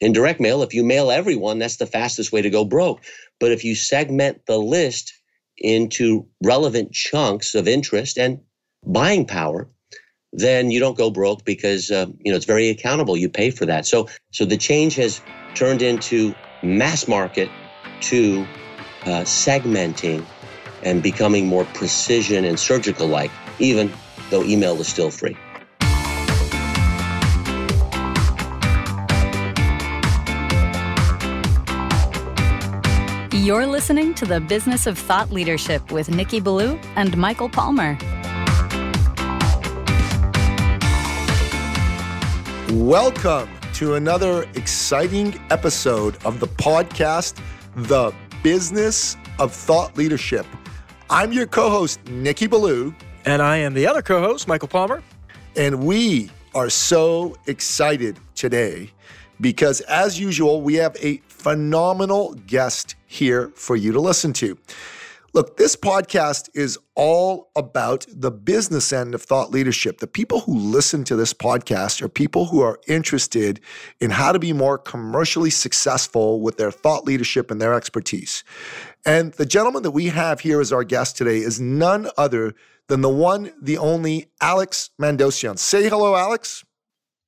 in direct mail, if you mail everyone, that's the fastest way to go broke. But if you segment the list into relevant chunks of interest and buying power, then you don't go broke because uh, you know it's very accountable. You pay for that. So so the change has turned into mass market to uh, segmenting and becoming more precision and surgical like, even though email is still free. You're listening to the Business of Thought Leadership with Nikki Ballou and Michael Palmer. Welcome to another exciting episode of the podcast, The Business of Thought Leadership. I'm your co host, Nikki Ballou. And I am the other co host, Michael Palmer. And we are so excited today because, as usual, we have a phenomenal guest here for you to listen to. Look, this podcast is all about the business end of thought leadership. The people who listen to this podcast are people who are interested in how to be more commercially successful with their thought leadership and their expertise. And the gentleman that we have here as our guest today is none other than the one, the only Alex Mandossian. Say hello, Alex.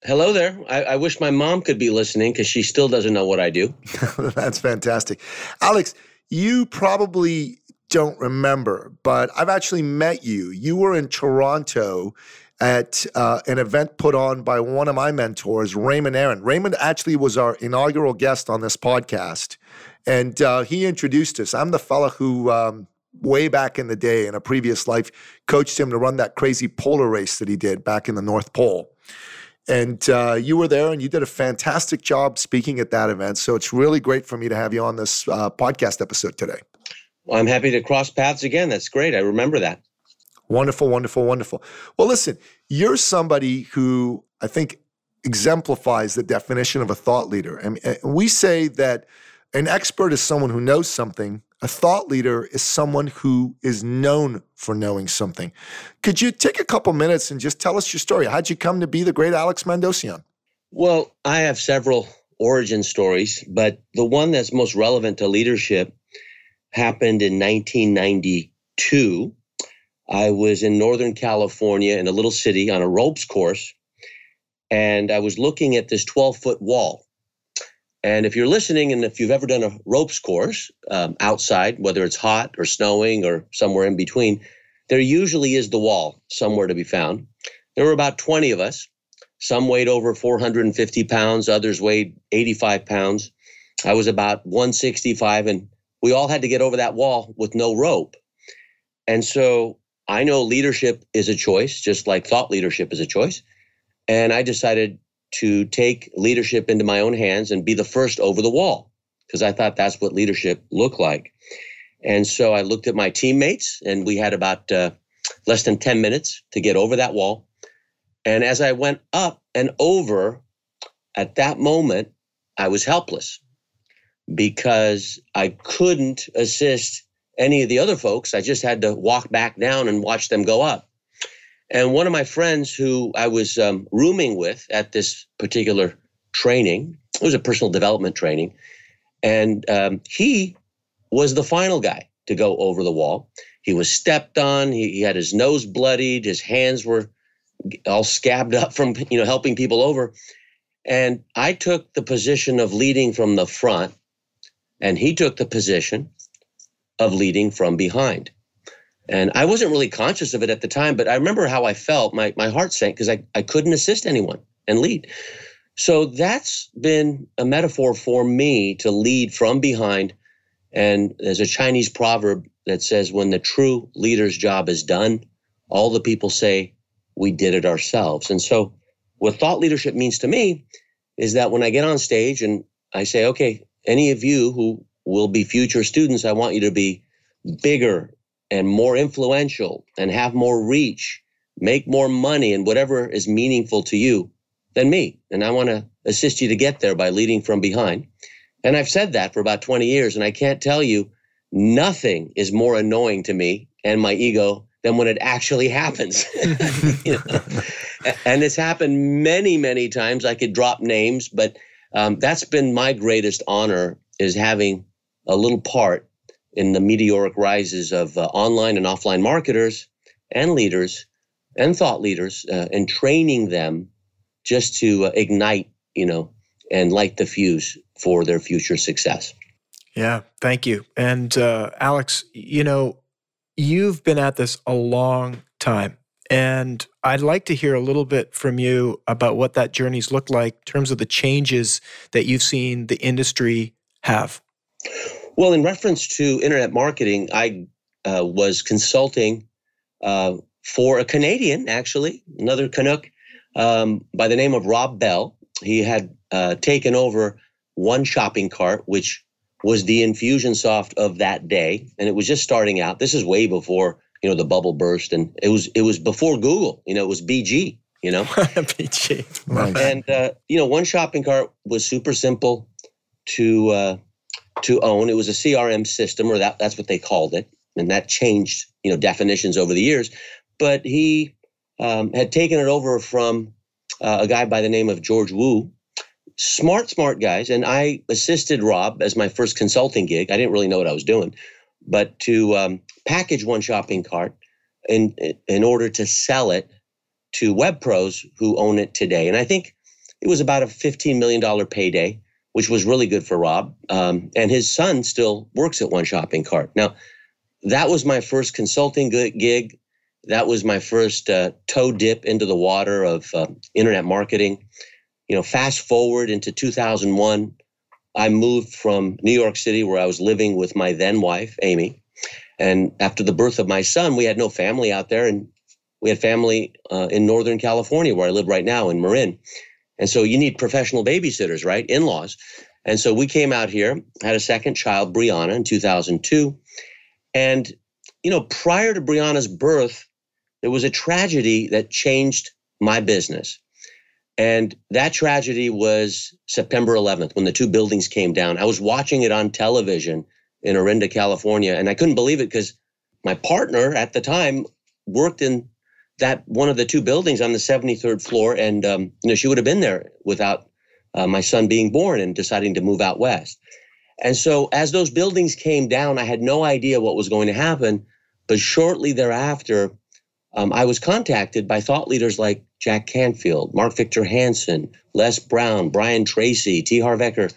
Hello there. I, I wish my mom could be listening because she still doesn't know what I do. That's fantastic. Alex, you probably don't remember, but I've actually met you. You were in Toronto at uh, an event put on by one of my mentors, Raymond Aaron. Raymond actually was our inaugural guest on this podcast, and uh, he introduced us. I'm the fella who, um, way back in the day, in a previous life, coached him to run that crazy polar race that he did back in the North Pole. And uh, you were there and you did a fantastic job speaking at that event. So it's really great for me to have you on this uh, podcast episode today. Well, I'm happy to cross paths again. That's great. I remember that. Wonderful, wonderful, wonderful. Well, listen, you're somebody who I think exemplifies the definition of a thought leader. I mean, we say that an expert is someone who knows something a thought leader is someone who is known for knowing something. Could you take a couple minutes and just tell us your story? How'd you come to be the great Alex Mandossian? Well, I have several origin stories, but the one that's most relevant to leadership happened in 1992. I was in Northern California in a little city on a ropes course, and I was looking at this 12 foot wall and if you're listening and if you've ever done a ropes course um, outside, whether it's hot or snowing or somewhere in between, there usually is the wall somewhere to be found. There were about 20 of us. Some weighed over 450 pounds, others weighed 85 pounds. I was about 165, and we all had to get over that wall with no rope. And so I know leadership is a choice, just like thought leadership is a choice. And I decided to take leadership into my own hands and be the first over the wall because I thought that's what leadership looked like. And so I looked at my teammates, and we had about uh, less than 10 minutes to get over that wall. And as I went up and over, at that moment, I was helpless because I couldn't assist any of the other folks. I just had to walk back down and watch them go up. And one of my friends who I was um, rooming with at this particular training, it was a personal development training, and um, he was the final guy to go over the wall. He was stepped on. He, he had his nose bloodied. His hands were all scabbed up from you know helping people over. And I took the position of leading from the front, and he took the position of leading from behind. And I wasn't really conscious of it at the time, but I remember how I felt. My, my heart sank because I, I couldn't assist anyone and lead. So that's been a metaphor for me to lead from behind. And there's a Chinese proverb that says, when the true leader's job is done, all the people say, we did it ourselves. And so, what thought leadership means to me is that when I get on stage and I say, okay, any of you who will be future students, I want you to be bigger and more influential and have more reach, make more money and whatever is meaningful to you than me. And I want to assist you to get there by leading from behind. And I've said that for about 20 years. And I can't tell you, nothing is more annoying to me and my ego than when it actually happens. know? And it's happened many, many times. I could drop names, but um, that's been my greatest honor is having a little part in the meteoric rises of uh, online and offline marketers and leaders and thought leaders uh, and training them just to uh, ignite, you know, and light the fuse for their future success. Yeah, thank you. And uh, Alex, you know, you've been at this a long time. And I'd like to hear a little bit from you about what that journey's looked like in terms of the changes that you've seen the industry have. Well, in reference to internet marketing, I uh, was consulting uh, for a Canadian, actually, another Canuck um, by the name of Rob Bell. He had uh, taken over one shopping cart, which was the Infusionsoft of that day, and it was just starting out. This is way before you know the bubble burst, and it was it was before Google. You know, it was BG. You know, BG. Nice. and uh, you know, one shopping cart was super simple to uh, to own. It was a CRM system, or that that's what they called it, and that changed you know definitions over the years. But he um, had taken it over from uh, a guy by the name of George Wu. Smart, smart guys, and I assisted Rob as my first consulting gig. I didn't really know what I was doing, but to um, package one shopping cart in in order to sell it to web pros who own it today. And I think it was about a $15 million payday, which was really good for Rob. Um, and his son still works at One Shopping Cart. Now, that was my first consulting gig. That was my first uh, toe dip into the water of uh, internet marketing. You know, fast forward into 2001, I moved from New York City, where I was living with my then wife, Amy. And after the birth of my son, we had no family out there. And we had family uh, in Northern California, where I live right now in Marin. And so you need professional babysitters, right? In laws. And so we came out here, had a second child, Brianna, in 2002. And, you know, prior to Brianna's birth, there was a tragedy that changed my business. And that tragedy was September 11th when the two buildings came down. I was watching it on television in Orinda, California, and I couldn't believe it because my partner at the time worked in that one of the two buildings on the 73rd floor, and um, you know she would have been there without uh, my son being born and deciding to move out west. And so, as those buildings came down, I had no idea what was going to happen. But shortly thereafter, um, I was contacted by thought leaders like Jack Canfield, Mark Victor Hansen, Les Brown, Brian Tracy, T. Harv Eker,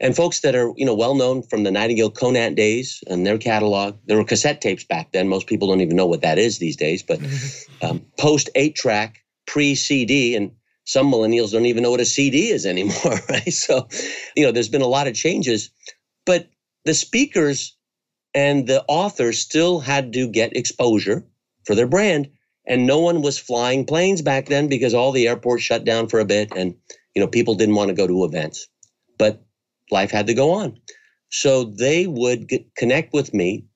and folks that are you know well known from the Nightingale Conant days and their catalog. There were cassette tapes back then. Most people don't even know what that is these days. But um, post eight track, pre CD, and some millennials don't even know what a CD is anymore, right? So, you know, there's been a lot of changes, but the speakers and the authors still had to get exposure for their brand. And no one was flying planes back then because all the airports shut down for a bit and, you know, people didn't want to go to events. But life had to go on. So they would get, connect with me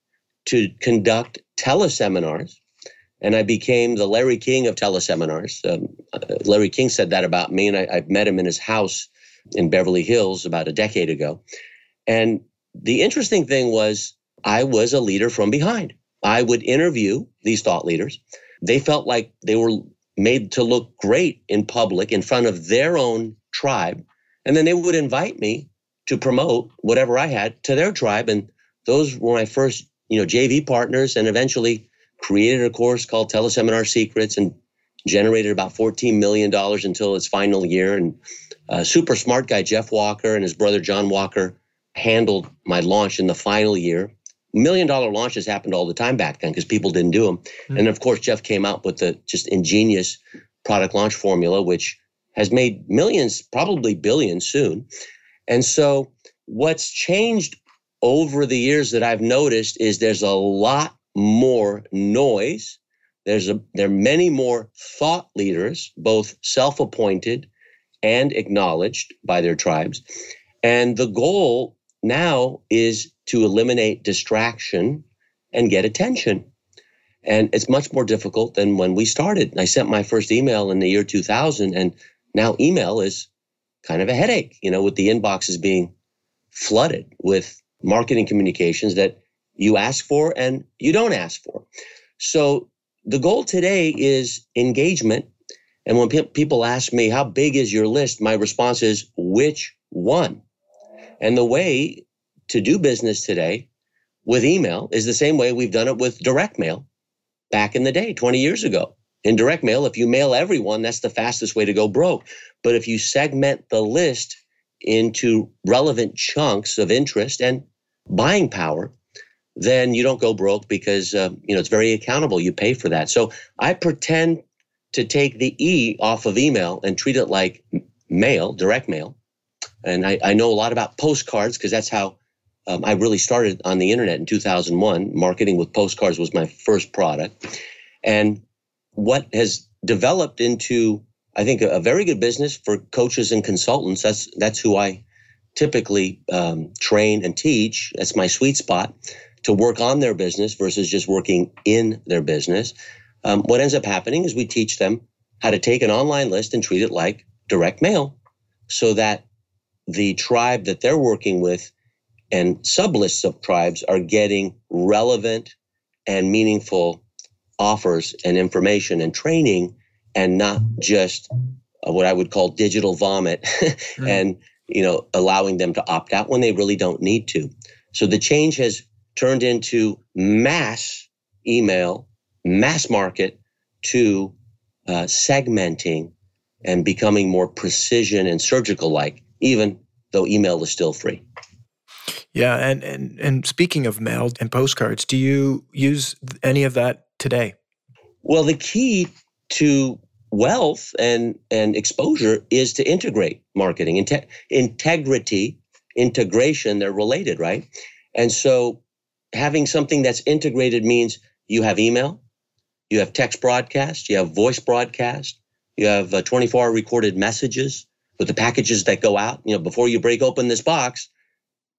to conduct teleseminars. And I became the Larry King of teleseminars. Um, uh, Larry King said that about me, and I, I met him in his house in Beverly Hills about a decade ago. And the interesting thing was, I was a leader from behind. I would interview these thought leaders. They felt like they were made to look great in public in front of their own tribe. And then they would invite me to promote whatever I had to their tribe. And those were my first, you know, JV partners and eventually created a course called Teleseminar Secrets and generated about $14 million until its final year. And a super smart guy, Jeff Walker, and his brother, John Walker, handled my launch in the final year. Million dollar launches happened all the time back then because people didn't do them. Mm-hmm. And of course, Jeff came out with the just ingenious product launch formula, which has made millions, probably billions soon. And so, what's changed over the years that I've noticed is there's a lot more noise. There's a there are many more thought leaders, both self-appointed and acknowledged by their tribes. And the goal now is to eliminate distraction and get attention. And it's much more difficult than when we started. I sent my first email in the year 2000, and now email is kind of a headache, you know, with the inboxes being flooded with marketing communications that you ask for and you don't ask for. So the goal today is engagement. And when pe- people ask me, how big is your list? My response is, which one. And the way to do business today with email is the same way we've done it with direct mail back in the day, 20 years ago. In direct mail, if you mail everyone, that's the fastest way to go broke. But if you segment the list into relevant chunks of interest and buying power, then you don't go broke because uh, you know it's very accountable. You pay for that. So I pretend to take the e off of email and treat it like mail, direct mail. And I, I know a lot about postcards because that's how um, I really started on the internet in 2001. Marketing with postcards was my first product. And what has developed into, I think, a, very good business for coaches and consultants. That's that's who I typically um, train and teach. That's my sweet spot to work on their business versus just working in their business. Um, what ends up happening is we teach them how to take an online list and treat it like direct mail so that the tribe that they're working with and sublists of tribes are getting relevant and meaningful offers and information and training and not just what I would call digital vomit mm. and you know allowing them to opt out when they really don't need to. So the change has turned into mass email, mass market to uh, segmenting and becoming more precision and surgical like, even though email is still free. Yeah, and, and and speaking of mail and postcards, do you use any of that today? Well, the key to wealth and and exposure is to integrate marketing Inte- integrity integration they're related right? And so having something that's integrated means you have email you have text broadcast you have voice broadcast you have uh, 24 hour recorded messages with the packages that go out. You know before you break open this box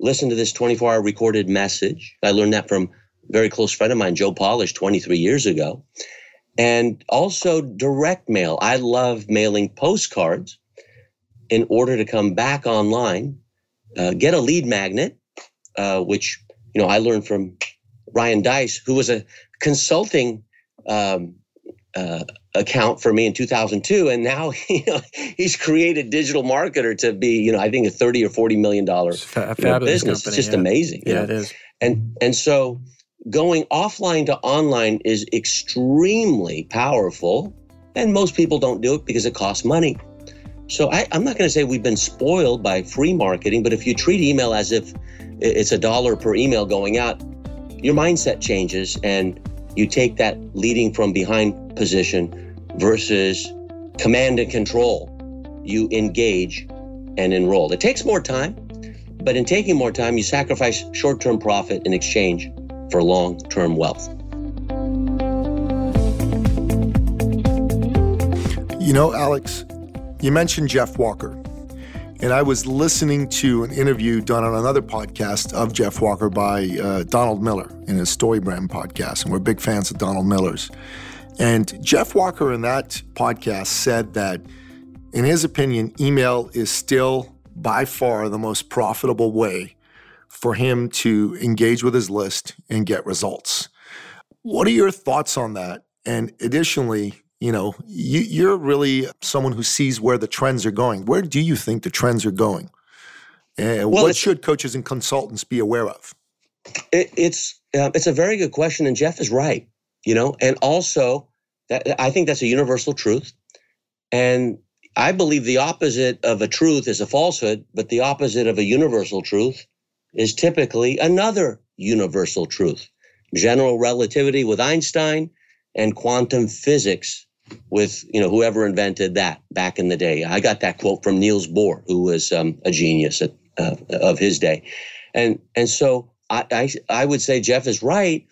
listen to this 24 hour recorded message. I learned that from very close friend of mine joe polish 23 years ago and also direct mail. I love mailing postcards in order to come back online, uh, get a lead magnet, uh, which you know I learned from Ryan Deiss, who was a consulting um, uh, account for me in 2002, and now you know, he's created digital marketer to be you know I think a 30 or 40 million dollar you know, business. Company, it's just yeah. amazing. Yeah, know? it is. And and so going offline to online is extremely powerful, and most people don't do it because it costs money. So I, am not going to say we've been spoiled by free marketing, but if you treat email as if it's a dollar per email going out, your mindset changes and you take that leading from behind position versus command and control. You engage and enroll. It takes more time, but in taking more time, you sacrifice short term profit in exchange for long term wealth. You know, Alex, you mentioned Jeff Walker. And I was listening to an interview done on another podcast of Jeff Walker by uh, Donald Miller in his StoryBrand podcast. And we're big fans of Donald Miller's. And Jeff Walker in that podcast said that, in his opinion, email is still by far the most profitable way for him to engage with his list and get results. What are your thoughts on that? And additionally, you know, you, are really someone who sees where the trends are going. Where do you think the trends are going? And well, what should coaches and consultants be aware of? It, it's uh, it's a very good question, and Jeff is right. You know, and also that I think that's a universal truth, and I believe the opposite of a truth is a falsehood, but the opposite of a universal truth is typically another universal truth general relativity with Einstein and quantum physics with you know whoever invented that back in the day. I got that quote from Niels Bohr, who was um, a genius at, uh, of his day, and and so I, I I would say Jeff is right,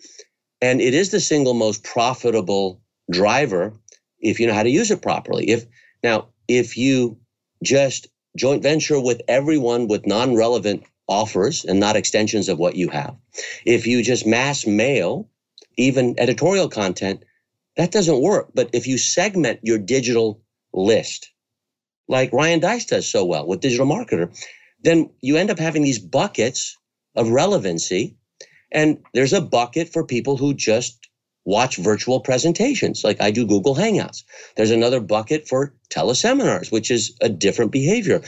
and it is the single most profitable driver if you know how to use it properly. If now if you just joint venture with everyone with non-relevant offers and not extensions of what you have. If you just mass mail, even editorial content, that doesn't work. But if you segment your digital list, like Ryan Deiss does so well with Digital Marketer, then you end up having these buckets of relevancy. And there's a bucket for people who just watch virtual presentations, like I do Google Hangouts. There's another bucket for teleseminars, which is a different behavior.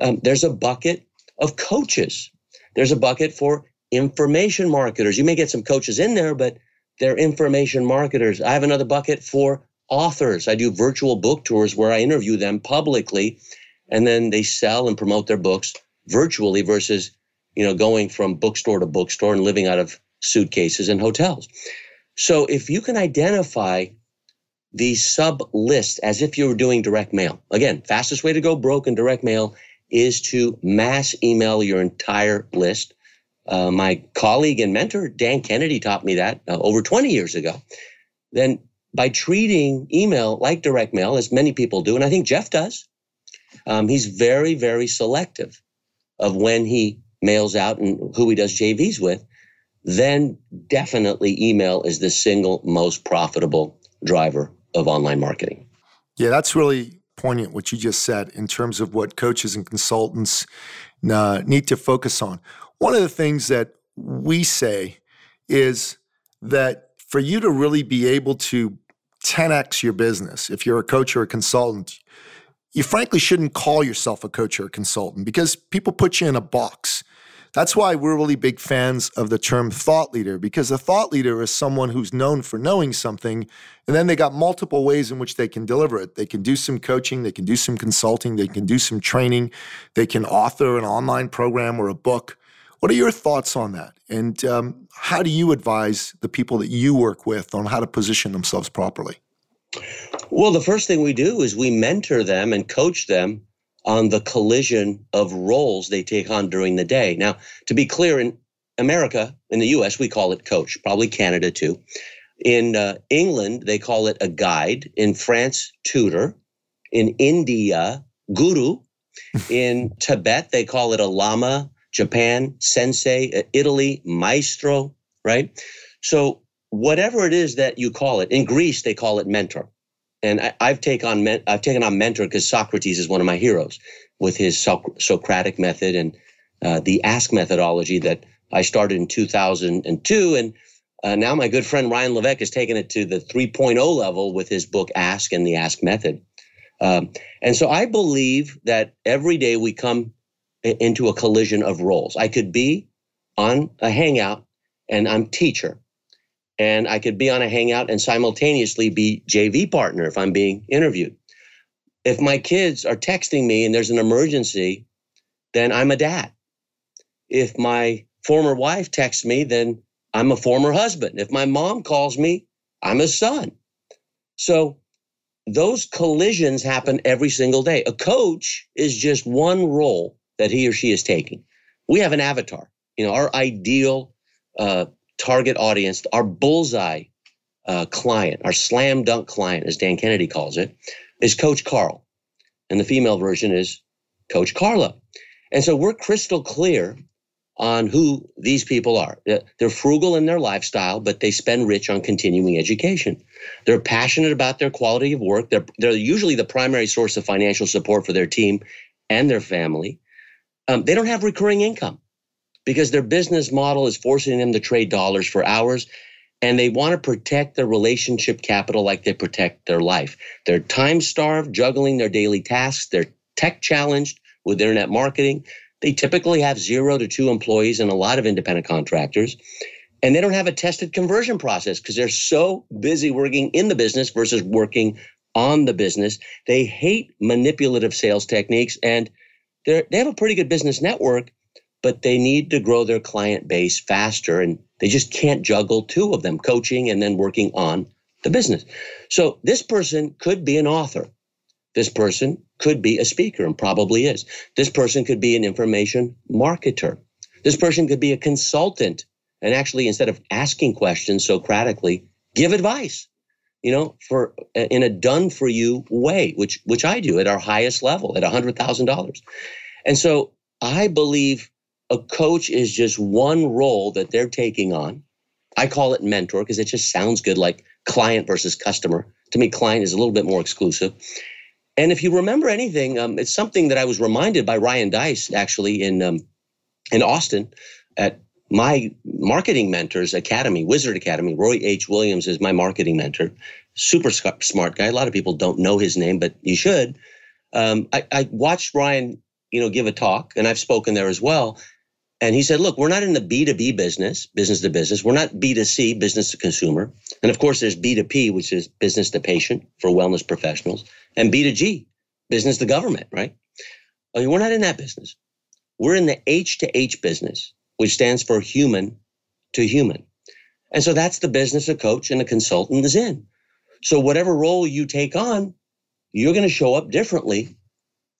Um, there's a bucket of coaches. There's a bucket for information marketers. You may get some coaches in there, but they're information marketers. I have another bucket for authors. I do virtual book tours where I interview them publicly and then they sell and promote their books virtually versus, you know, going from bookstore to bookstore and living out of suitcases and hotels. So if you can identify the sub list as if you were doing direct mail. Again, fastest way to go broke in direct mail is to mass email your entire list. Uh, my colleague and mentor, Dan Kennedy, taught me that uh, over 20 years ago. Then, by treating email like direct mail, as many people do, and I think Jeff does, um, he's very, very selective of when he mails out and who he does JVs with. Then, definitely, email is the single most profitable driver of online marketing. Yeah, that's really poignant what you just said in terms of what coaches and consultants uh, need to focus on. One of the things that we say is that for you to really be able to 10x your business, if you're a coach or a consultant, you frankly shouldn't call yourself a coach or a consultant because people put you in a box. That's why we're really big fans of the term thought leader because a thought leader is someone who's known for knowing something and then they got multiple ways in which they can deliver it. They can do some coaching, they can do some consulting, they can do some training, they can author an online program or a book. What are your thoughts on that? And um, how do you advise the people that you work with on how to position themselves properly? Well, the first thing we do is we mentor them and coach them on the collision of roles they take on during the day. Now, to be clear, in America, in the US, we call it coach, probably Canada too. In uh, England, they call it a guide. In France, tutor. In India, guru. in Tibet, they call it a lama. Japan, sensei. Uh, Italy, maestro, right? So, whatever it is that you call it, in Greece, they call it mentor and I, have taken on I've taken on mentor because Socrates is one of my heroes with his Socratic method and uh, the Ask methodology that I started in 2002, and uh, now my good friend Ryan Levesque has taken it to the 3.0 level with his book Ask and the Ask Method. Um, and so I believe that every day we come into a collision of roles. I could be on a hangout and I'm teacher and I could be on a hangout and simultaneously be JV partner if I'm being interviewed. If my kids are texting me and there's an emergency, then I'm a dad. If my former wife texts me, then I'm a former husband. If my mom calls me, I'm a son. So those collisions happen every single day. A coach is just one role that he or she is taking. We have an avatar. You know, our ideal uh, target audience, our bullseye uh, client, our slam dunk client, as Dan Kennedy calls it, is Coach Carl. And the female version is Coach Carla. And so we're crystal clear on who these people are. They're frugal in their lifestyle, but they spend rich on continuing education. They're passionate about their quality of work. They're, they're usually the primary source of financial support for their team and their family. Um, they don't have recurring income because their business model is forcing them to trade dollars for hours and they want to protect their relationship capital like they protect their life. They're time starved, juggling their daily tasks. They're tech challenged with internet marketing. They typically have zero to two employees and a lot of independent contractors. And they don't have a tested conversion process because they're so busy working in the business versus working on the business. They hate manipulative sales techniques and they have a pretty good business network, but they need to grow their client base faster and they just can't juggle two of them coaching and then working on the business. So this person could be an author. This person could be a speaker and probably is. This person could be an information marketer. This person could be a consultant and actually instead of asking questions Socratically, give advice. You know, for uh, in a done for you way, which which I do at our highest level at $100,000. And so I believe a coach is just one role that they're taking on. I call it mentor because it just sounds good like client versus customer. To me, client is a little bit more exclusive. And if you remember anything, um, it's something that I was reminded by Ryan Deiss actually in um, in Austin at my marketing mentors academy, Wizard Academy. Roy H. Williams is my marketing mentor. Super smart guy. A lot of people don't know his name, but you should. Um, I, I watched Ryan you know, give a talk, and I've spoken there as well. And he said, look, we're not in the B2B business, business to business. We're not B2C, business to consumer. And of course, there's B2P, which is business to patient for wellness professionals, and B2G, business to government, right? I mean, we're not in that business. We're in the H to H business, which stands for human to human. And so that's the business a coach and a consultant is in. So whatever role you take on, you're going to show up differently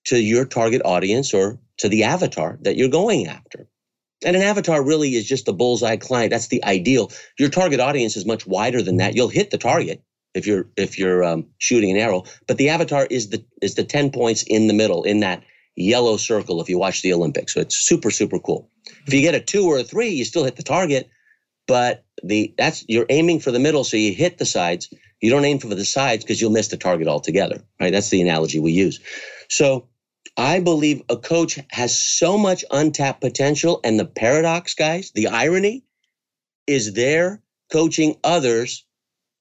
to your target audience or to the avatar that you're going after. And an avatar really is just the bullseye client. That's the ideal. Your target audience is much wider than that. You'll hit the target if you're if you're um, shooting an arrow, but the avatar is the is the ten points in the middle in that yellow circle. If you watch the Olympics, so it's super super cool. If you get a two or a three, you still hit the target, but the that's you're aiming for the middle, so you hit the sides. You don't aim for the sides because you'll miss the target altogether. Right? That's the analogy we use. So I believe a coach has so much untapped potential. And the paradox, guys, the irony is they're coaching others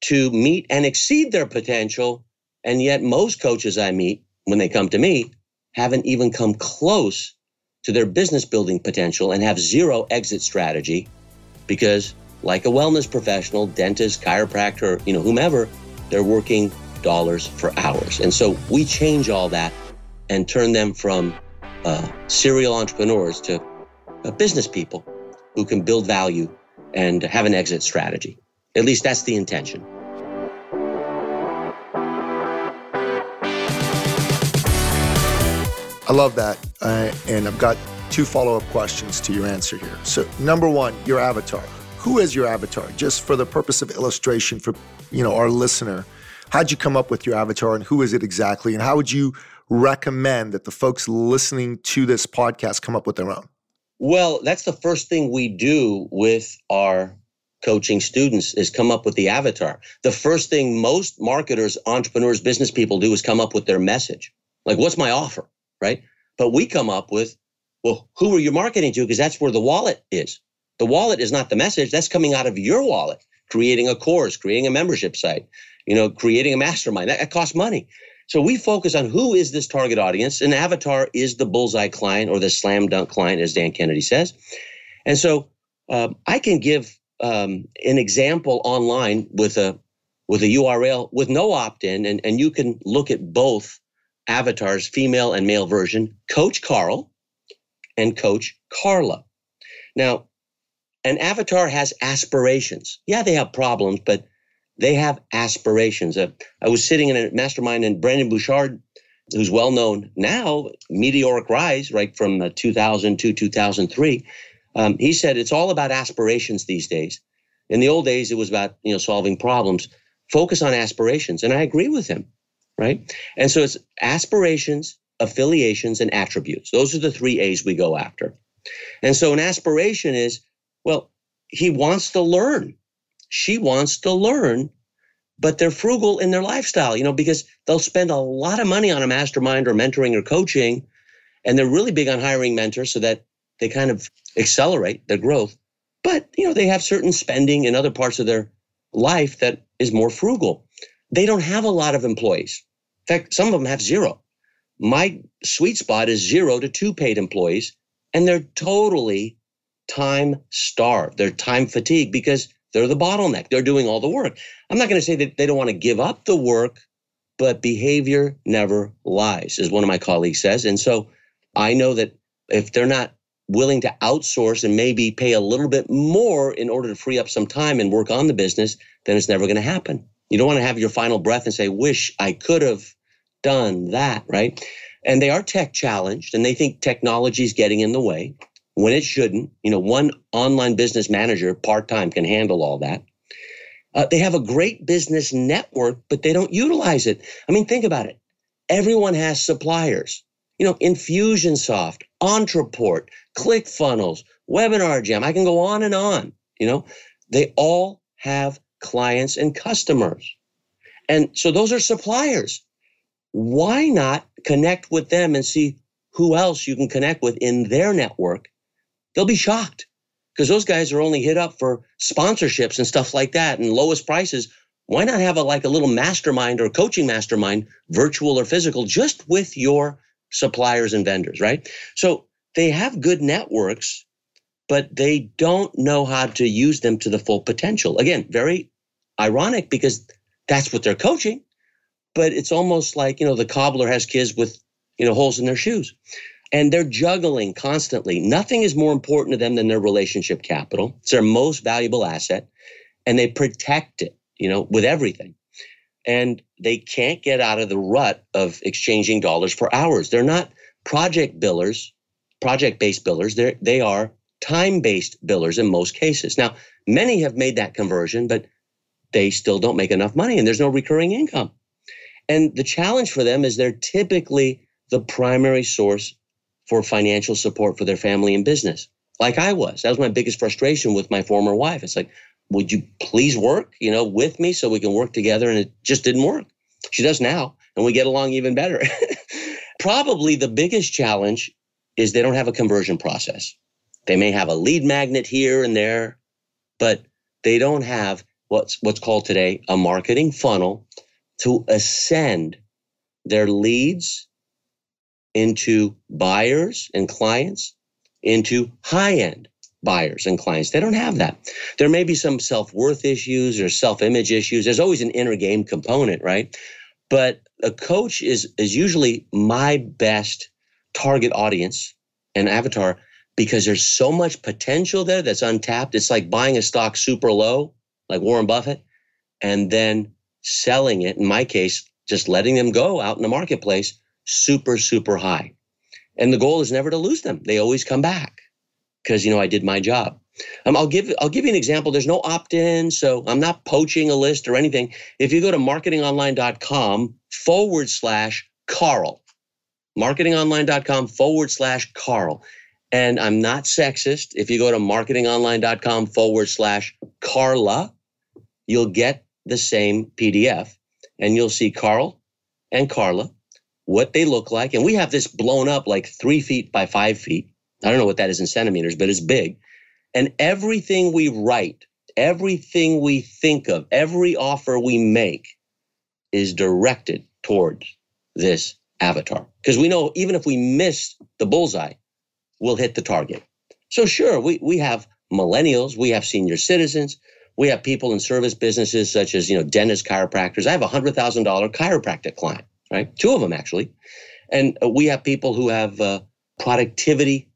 to meet and exceed their potential. And yet, most coaches I meet when they come to me haven't even come close to their business building potential and have zero exit strategy because, like a wellness professional, dentist, chiropractor, you know, whomever, they're working dollars for hours. And so we change all that and turn them from uh, serial entrepreneurs to uh, business people who can build value and have an exit strategy. At least that's the intention. I love that. Uh, and I've got two follow up questions to your answer here. So, number one, your avatar. Who is your avatar? Just for the purpose of illustration for you know our listener, how'd you come up with your avatar and who is it exactly? And how would you recommend that the folks listening to this podcast come up with their own? Well, that's the first thing we do with our coaching students is come up with the avatar. The first thing most marketers, entrepreneurs, business people do is come up with their message. Like, what's my offer? Right. But we come up with, well, who are you marketing to? Because that's where the wallet is. The wallet is not the message. That's coming out of your wallet, creating a course, creating a membership site, you know, creating a mastermind. That, that costs money. So we focus on who is this target audience. An avatar is the bullseye client or the slam dunk client, as Dan Kennedy says. And so um, I can give um, an example online with a with a URL with no opt-in, and, and you can look at both avatars, female and male version, Coach Carl and Coach Carla. Now, an avatar has aspirations. Yeah, they have problems, but they have aspirations. Uh, I was sitting in a mastermind, and Brendon Burchard, who's well known now, meteoric rise, right from uh, 2000 to 2003. Um, he said it's all about aspirations these days. In the old days, it was about you know solving problems. Focus on aspirations, and I agree with him, right? And so it's aspirations, affiliations, and attributes. Those are the three A's we go after. And so an aspiration is, well, he wants to learn she wants to learn, but they're frugal in their lifestyle, you know, because they'll spend a lot of money on a mastermind or mentoring or coaching. And they're really big on hiring mentors so that they kind of accelerate their growth. But, you know, they have certain spending in other parts of their life that is more frugal. They don't have a lot of employees. In fact, some of them have zero. My sweet spot is zero to two paid employees, and they're totally time starved. They're time fatigued because they're the bottleneck. They're doing all the work. I'm not going to say that they don't want to give up the work, but behavior never lies, as one of my colleagues says. And so I know that if they're not willing to outsource and maybe pay a little bit more in order to free up some time and work on the business, then it's never going to happen. You don't want to have your final breath and say, wish I could have done that, right? And they are tech challenged and they think technology is getting in the way when it shouldn't. You know, one online business manager part time can handle all that. Uh, they have a great business network, but they don't utilize it. I mean, think about it. Everyone has suppliers. You know, Infusionsoft, Ontraport, ClickFunnels, Webinar Jam. I can go on and on. You know, they all have clients and customers. And so those are suppliers. Why not connect with them and see who else you can connect with in their network they'll be shocked because those guys are only hit up for sponsorships and stuff like that and lowest prices. Why not have a like a little mastermind or coaching mastermind, virtual or physical, just with your suppliers and vendors, right? So they have good networks, but they don't know how to use them to the full potential. Again, very ironic because that's what they're coaching, but it's almost like, you know, the cobbler has kids with, you know, holes in their shoes. And they're juggling constantly. Nothing is more important to them than their relationship capital. It's their most valuable asset. And they protect it, you know, with everything. And they can't get out of the rut of exchanging dollars for hours. They're not project billers, project based billers. They're, they are time based billers in most cases. Now, many have made that conversion, but they still don't make enough money and there's no recurring income. And the challenge for them is they're typically the primary source for financial support for their family and business, like I was. That was my biggest frustration with my former wife. It's like, would you please work, you know, with me so we can work together? And it just didn't work. She does now, and we get along even better. Probably the biggest challenge is they don't have a conversion process. They may have a lead magnet here and there, but they don't have what's what's called today a marketing funnel to ascend their leads into buyers and clients into high end buyers and clients. They don't have that. There may be some self worth issues or self image issues. There's always an inner game component, right? But a coach is is usually my best target audience and avatar because there's so much potential there that's untapped. It's like buying a stock super low, like Warren Buffett, and then selling it. In my case, just letting them go out in the marketplace super, super high. And the goal is never to lose them. They always come back because, you know, I did my job. Um, I'll give I'll give you an example. There's no opt-in, so I'm not poaching a list or anything. If you go to marketingonline.com forward slash Carl, marketingonline.com forward slash Carl, and I'm not sexist. If you go to marketingonline.com forward slash Carla, you'll get the same PDF, and you'll see Carl and Carla what they look like. And we have this blown up like three feet by five feet. I don't know what that is in centimeters, but it's big. And everything we write, everything we think of, every offer we make is directed towards this avatar. Because we know even if we miss the bullseye, we'll hit the target. So sure, we, we have millennials, we have senior citizens, we have people in service businesses such as, you know, dentists, chiropractors. I have a hundred thousand dollar chiropractic client right? Two of them actually. And uh, we have people who have uh, productivity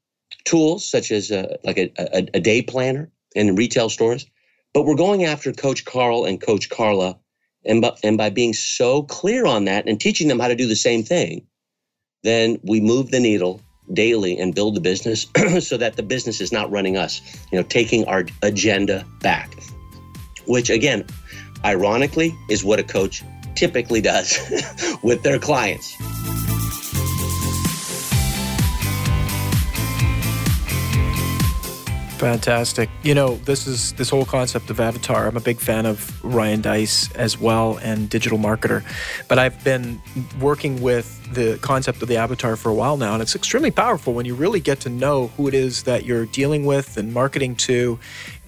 tools, such as uh, like a, a, a, day planner in retail stores. But we're going after Coach Carl and Coach Carla. And by, and by being so clear on that and teaching them how to do the same thing, then we move the needle daily and build the business so that the business is not running us, you know, taking our agenda back. Which again, ironically, is what a coach typically does with their clients. Fantastic. You know, this is this whole concept of avatar. I'm a big fan of Ryan Deiss as well and digital marketer. But I've been working with the concept of the avatar for a while now, and it's extremely powerful when you really get to know who it is that you're dealing with and marketing to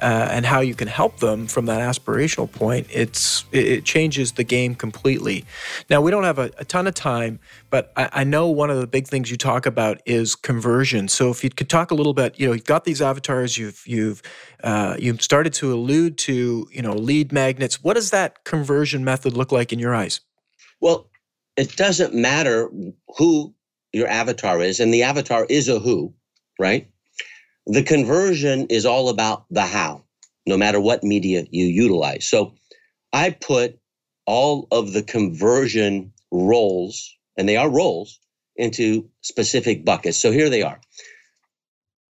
uh, and how you can help them from that aspirational point, it's it changes the game completely. Now we don't have a, a ton of time, but I, I, know one of the big things you talk about is conversion. So if you could talk a little bit, you know, you've got these avatars, you've you've uh, you've started to allude to you know lead magnets. What does that conversion method look like in your eyes? Well, it doesn't matter who your avatar is, and the avatar is a who, right? The conversion is all about the how, no matter what media you utilize. So I put all of the conversion roles, and they are roles, into specific buckets. So here they are.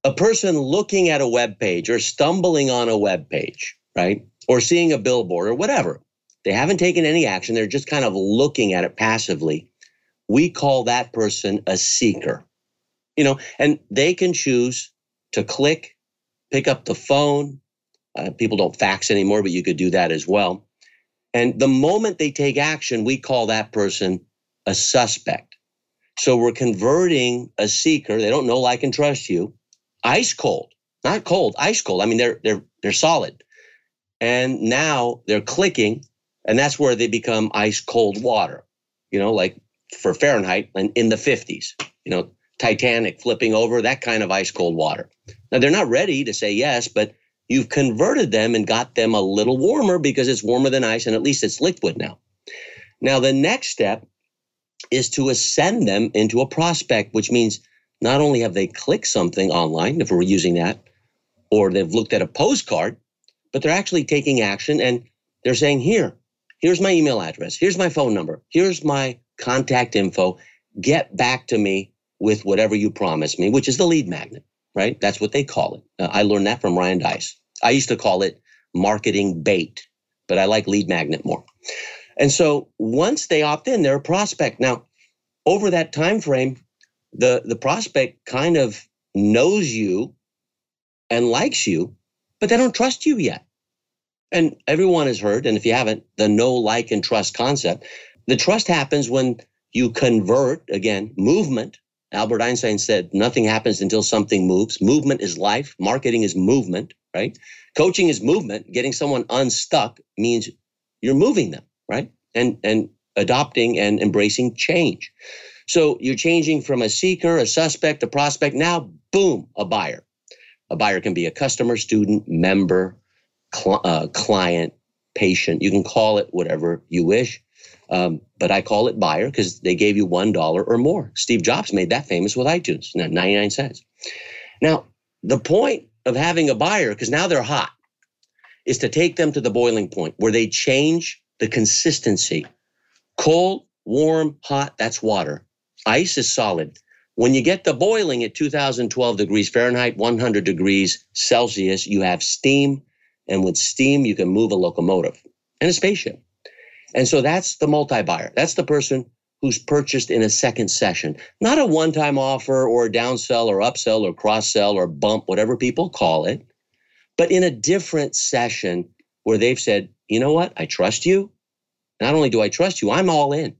A person looking at a web page or stumbling on a web page, right? Or seeing a billboard or whatever. They haven't taken any action. They're just kind of looking at it passively. We call that person a seeker. You know, and they can choose to click, pick up the phone. Uh, people don't fax anymore, but you could do that as well. And the moment they take action, we call that person a suspect. So we're converting a seeker. They don't know, like, and trust you. Ice cold, not cold, ice cold. I mean, they're they're they're solid. And now they're clicking, and that's where they become ice cold water. You know, like for Fahrenheit and in the 50s. you know, Titanic flipping over, that kind of ice cold water. Now, they're not ready to say yes, but you've converted them and got them a little warmer because it's warmer than ice and at least it's liquid now. Now, the next step is to ascend them into a prospect, which means not only have they clicked something online, if we're using that, or they've looked at a postcard, but they're actually taking action and they're saying, here, here's my email address, here's my phone number, here's my contact info. Get back to me with whatever you promise me, which is the lead magnet, right? That's what they call it. Uh, I learned that from Ryan Deiss. I used to call it marketing bait, but I like lead magnet more. And so once they opt in, they're a prospect. Now, over that time frame, the the prospect kind of knows you and likes you, but they don't trust you yet. And everyone has heard, and if you haven't, the know like, and trust concept. The trust happens when you convert, again, movement. Albert Einstein said, nothing happens until something moves. Movement is life. Marketing is movement, right? Coaching is movement. Getting someone unstuck means you're moving them, right? And, and adopting and embracing change. So you're changing from a seeker, a suspect, a prospect. Now, boom, a buyer. A buyer can be a customer, student, member, cl- uh, client, patient. You can call it whatever you wish. Um, but I call it buyer because they gave you $1 or more. Steve Jobs made that famous with iTunes, 99 cents. Now, the point of having a buyer, because now they're hot, is to take them to the boiling point where they change the consistency. Cold, warm, hot, that's water. Ice is solid. When you get the boiling at 2012 degrees Fahrenheit, 100 degrees Celsius, you have steam. And with steam, you can move a locomotive and a spaceship. And so that's the multi buyer. That's the person who's purchased in a second session, not a one time offer or a downsell or upsell or cross sell or bump, whatever people call it, but in a different session where they've said, you know what? I trust you. Not only do I trust you, I'm all in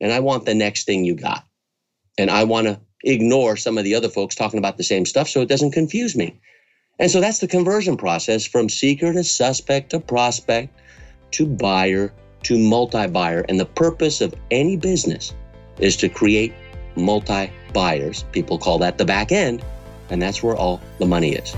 and I want the next thing you got. And I want to ignore some of the other folks talking about the same stuff so it doesn't confuse me. And so that's the conversion process from seeker to suspect to prospect to buyer to multi buyer. And the purpose of any business is to create multi buyers. People call that the back end. And that's where all the money is.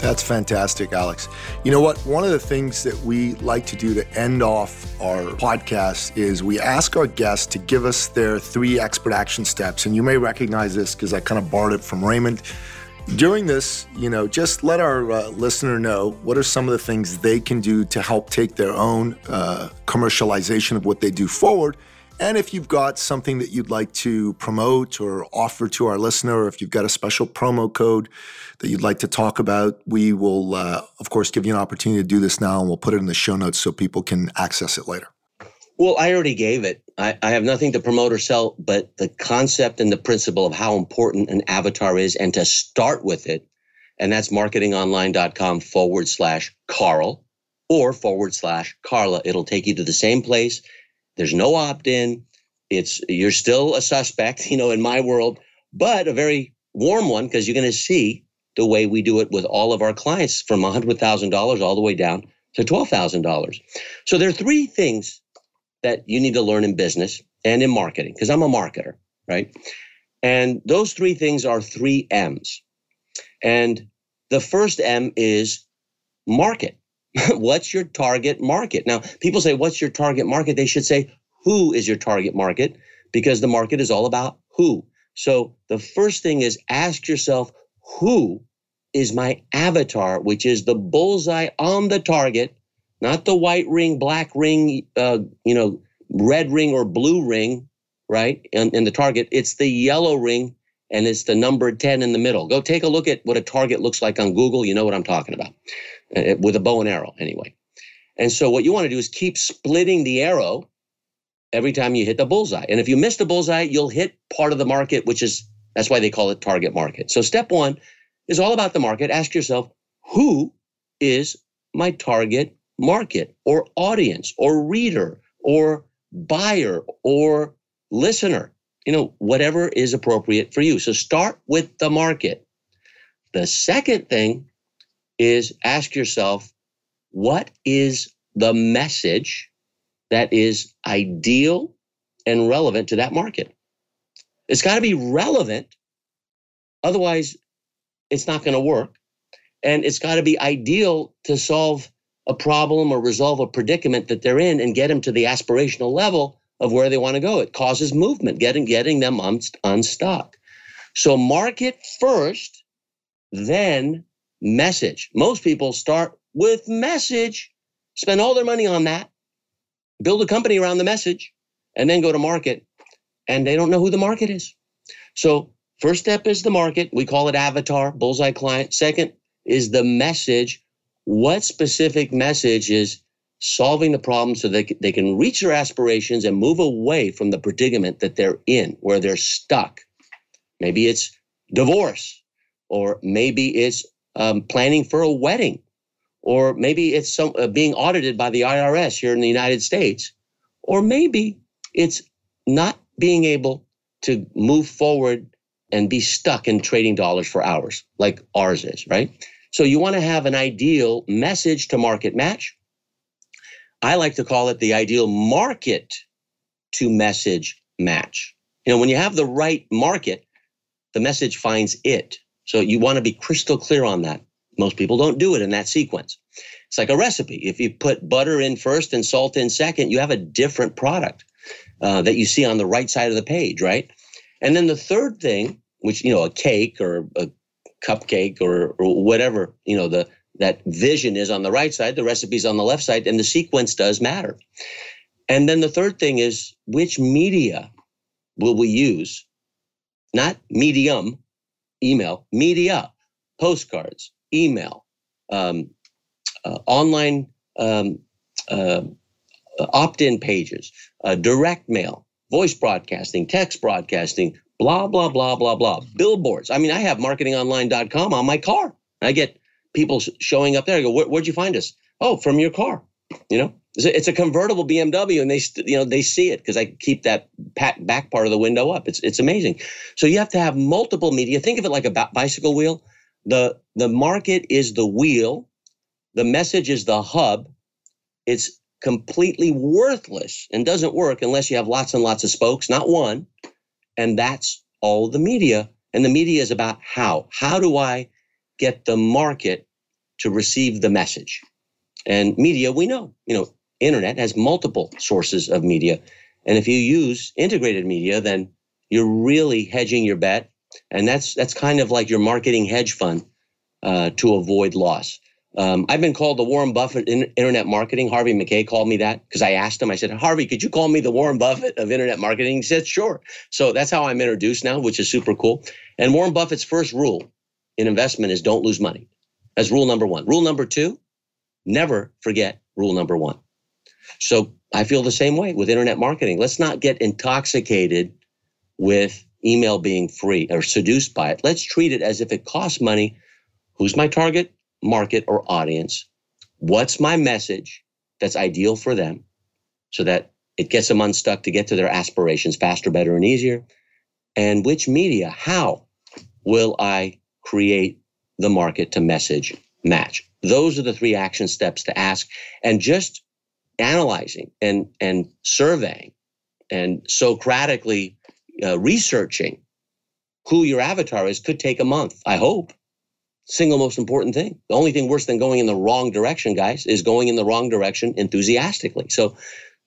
That's fantastic, Alex. You know what? One of the things that we like to do to end off our podcast is we ask our guests to give us their three expert action steps. And you may recognize this because I kind of borrowed it from Raymond. During this, you know, just let our uh, listener know what are some of the things they can do to help take their own uh, commercialization of what they do forward and if you've got something that you'd like to promote or offer to our listener, or if you've got a special promo code that you'd like to talk about, we will, uh, of course, give you an opportunity to do this now and we'll put it in the show notes so people can access it later. Well, I already gave it. I, I, have nothing to promote or sell, but the concept and the principle of how important an avatar is and to start with it. And that's marketingonline.com forward slash Carl or forward slash Carla. It'll take you to the same place there's no opt-in. It's you're still a suspect, you know, in my world, but a very warm one because you're going to see the way we do it with all of our clients from $100,000 all the way down to $12,000. So there are three things that you need to learn in business and in marketing because I'm a marketer, right? And those three things are three M's. And the first M is market. what's your target market? Now, people say, what's your target market? They should say, who is your target market? Because the market is all about who. So the first thing is ask yourself, who is my avatar, which is the bullseye on the target, not the white ring, black ring, uh, you know, red ring or blue ring, right? In, in the target, it's the yellow ring and it's the number 10 in the middle. Go take a look at what a target looks like on Google. You know what I'm talking about uh, with a bow and arrow, anyway. And so, what you want to do is keep splitting the arrow every time you hit the bullseye. And if you miss the bullseye, you'll hit part of the market, which is that's why they call it target market. So, step one is all about the market. Ask yourself, who is my target market or audience or reader or buyer or listener? you know, whatever is appropriate for you. So start with the market. The second thing is ask yourself, what is the message that is ideal and relevant to that market. It's got to be relevant. Otherwise, it's not going to work. And it's got to be ideal to solve a problem or resolve a predicament that they're in and get them to the aspirational level of where they want to go. It causes movement, getting getting them un- unstuck. So market first, then message. Most people start with message, spend all their money on that, build a company around the message, and then go to market, and they don't know who the market is. So first step is the market. We call it avatar, bullseye client. Second is the message. What specific message is solving the problem so that they can reach their aspirations and move away from the predicament that they're in, where they're stuck. Maybe it's divorce, or maybe it's um, planning for a wedding, or maybe it's some, uh, being audited by the IRS here in the United States, or maybe it's not being able to move forward and be stuck in trading dollars for hours like ours is, right? So you want to have an ideal message to market match I like to call it the ideal market to message match. You know, when you have the right market, the message finds it. So you want to be crystal clear on that. Most people don't do it in that sequence. It's like a recipe. If you put butter in first and salt in second, you have a different product uh, that you see on the right side of the page, right? And then the third thing, which, you know, a cake or a cupcake or, or whatever, you know, the that vision is on the right side, the recipe's on the left side, and the sequence does matter. And then the third thing is which media will we use? Not medium, email, media, postcards, email, um, uh, online um, uh, opt in pages, uh, direct mail, voice broadcasting, text broadcasting, blah, blah, blah, blah, blah, billboards. I mean, I have marketingonline.com on my car. I get people showing up there. I go, Where, would you find us? Oh, from your car. You know, it's a, it's a convertible BMW, and they you know they see it because I keep that back part of the window up. It's it's amazing. So you have to have multiple media. Think of it like a bicycle wheel. the The market is the wheel. The message is the hub. It's completely worthless and doesn't work unless you have lots and lots of spokes, not one. And that's all the media. And the media is about how. How do I get the market to receive the message. And media, we know, you know, internet has multiple sources of media. And if you use integrated media, then you're really hedging your bet. And that's that's kind of like your marketing hedge fund uh, to avoid loss. Um, I've been called the Warren Buffett in internet marketing. Harvey Mackay called me that because I asked him. I said, Harvey, could you call me the Warren Buffett of internet marketing? He said, sure. So that's how I'm introduced now, which is super cool. And Warren Buffett's first rule in investment is don't lose money. That's rule number one. Rule number two, never forget rule number one. So I feel the same way with internet marketing. Let's not get intoxicated with email being free or seduced by it. Let's treat it as if it costs money. Who's my target market or audience? What's my message that's ideal for them so that it gets them unstuck to get to their aspirations faster, better, and easier? And which media, how will I create the market to message match. Those are the three action steps to ask. And just analyzing and, and surveying and Socratically uh, researching who your avatar is could take a month, I hope. Single most important thing. The only thing worse than going in the wrong direction, guys, is going in the wrong direction enthusiastically. So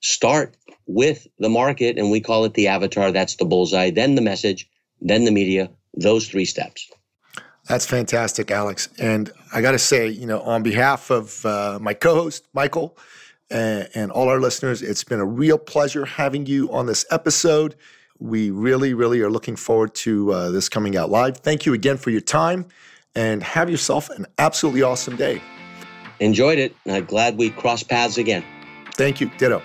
start with the market, and we call it the avatar. That's the bullseye, then the message, then the media, those three steps. That's fantastic, Alex. And I got to say, you know, on behalf of uh, my co host, Michael, uh, and all our listeners, it's been a real pleasure having you on this episode. We really, really are looking forward to uh, this coming out live. Thank you again for your time and have yourself an absolutely awesome day. Enjoyed it. I'm glad we crossed paths again. Thank you. Ditto.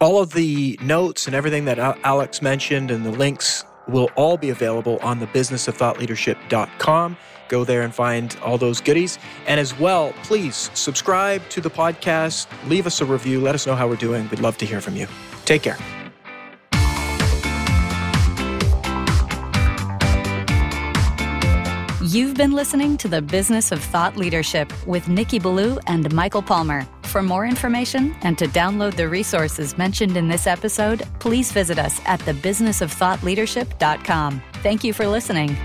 All of the notes and everything that Alex mentioned and the links will all be available on the businessofThoughtLeadership.com. Go there and find all those goodies. And as well, please subscribe to the podcast, leave us a review, let us know how we're doing. We'd love to hear from you. Take care. You've been listening to the Business of Thought Leadership with Nikki Ballou and Michael Palmer. For more information and to download the resources mentioned in this episode, please visit us at thebusinessofthoughtleadership.com. Thank you for listening.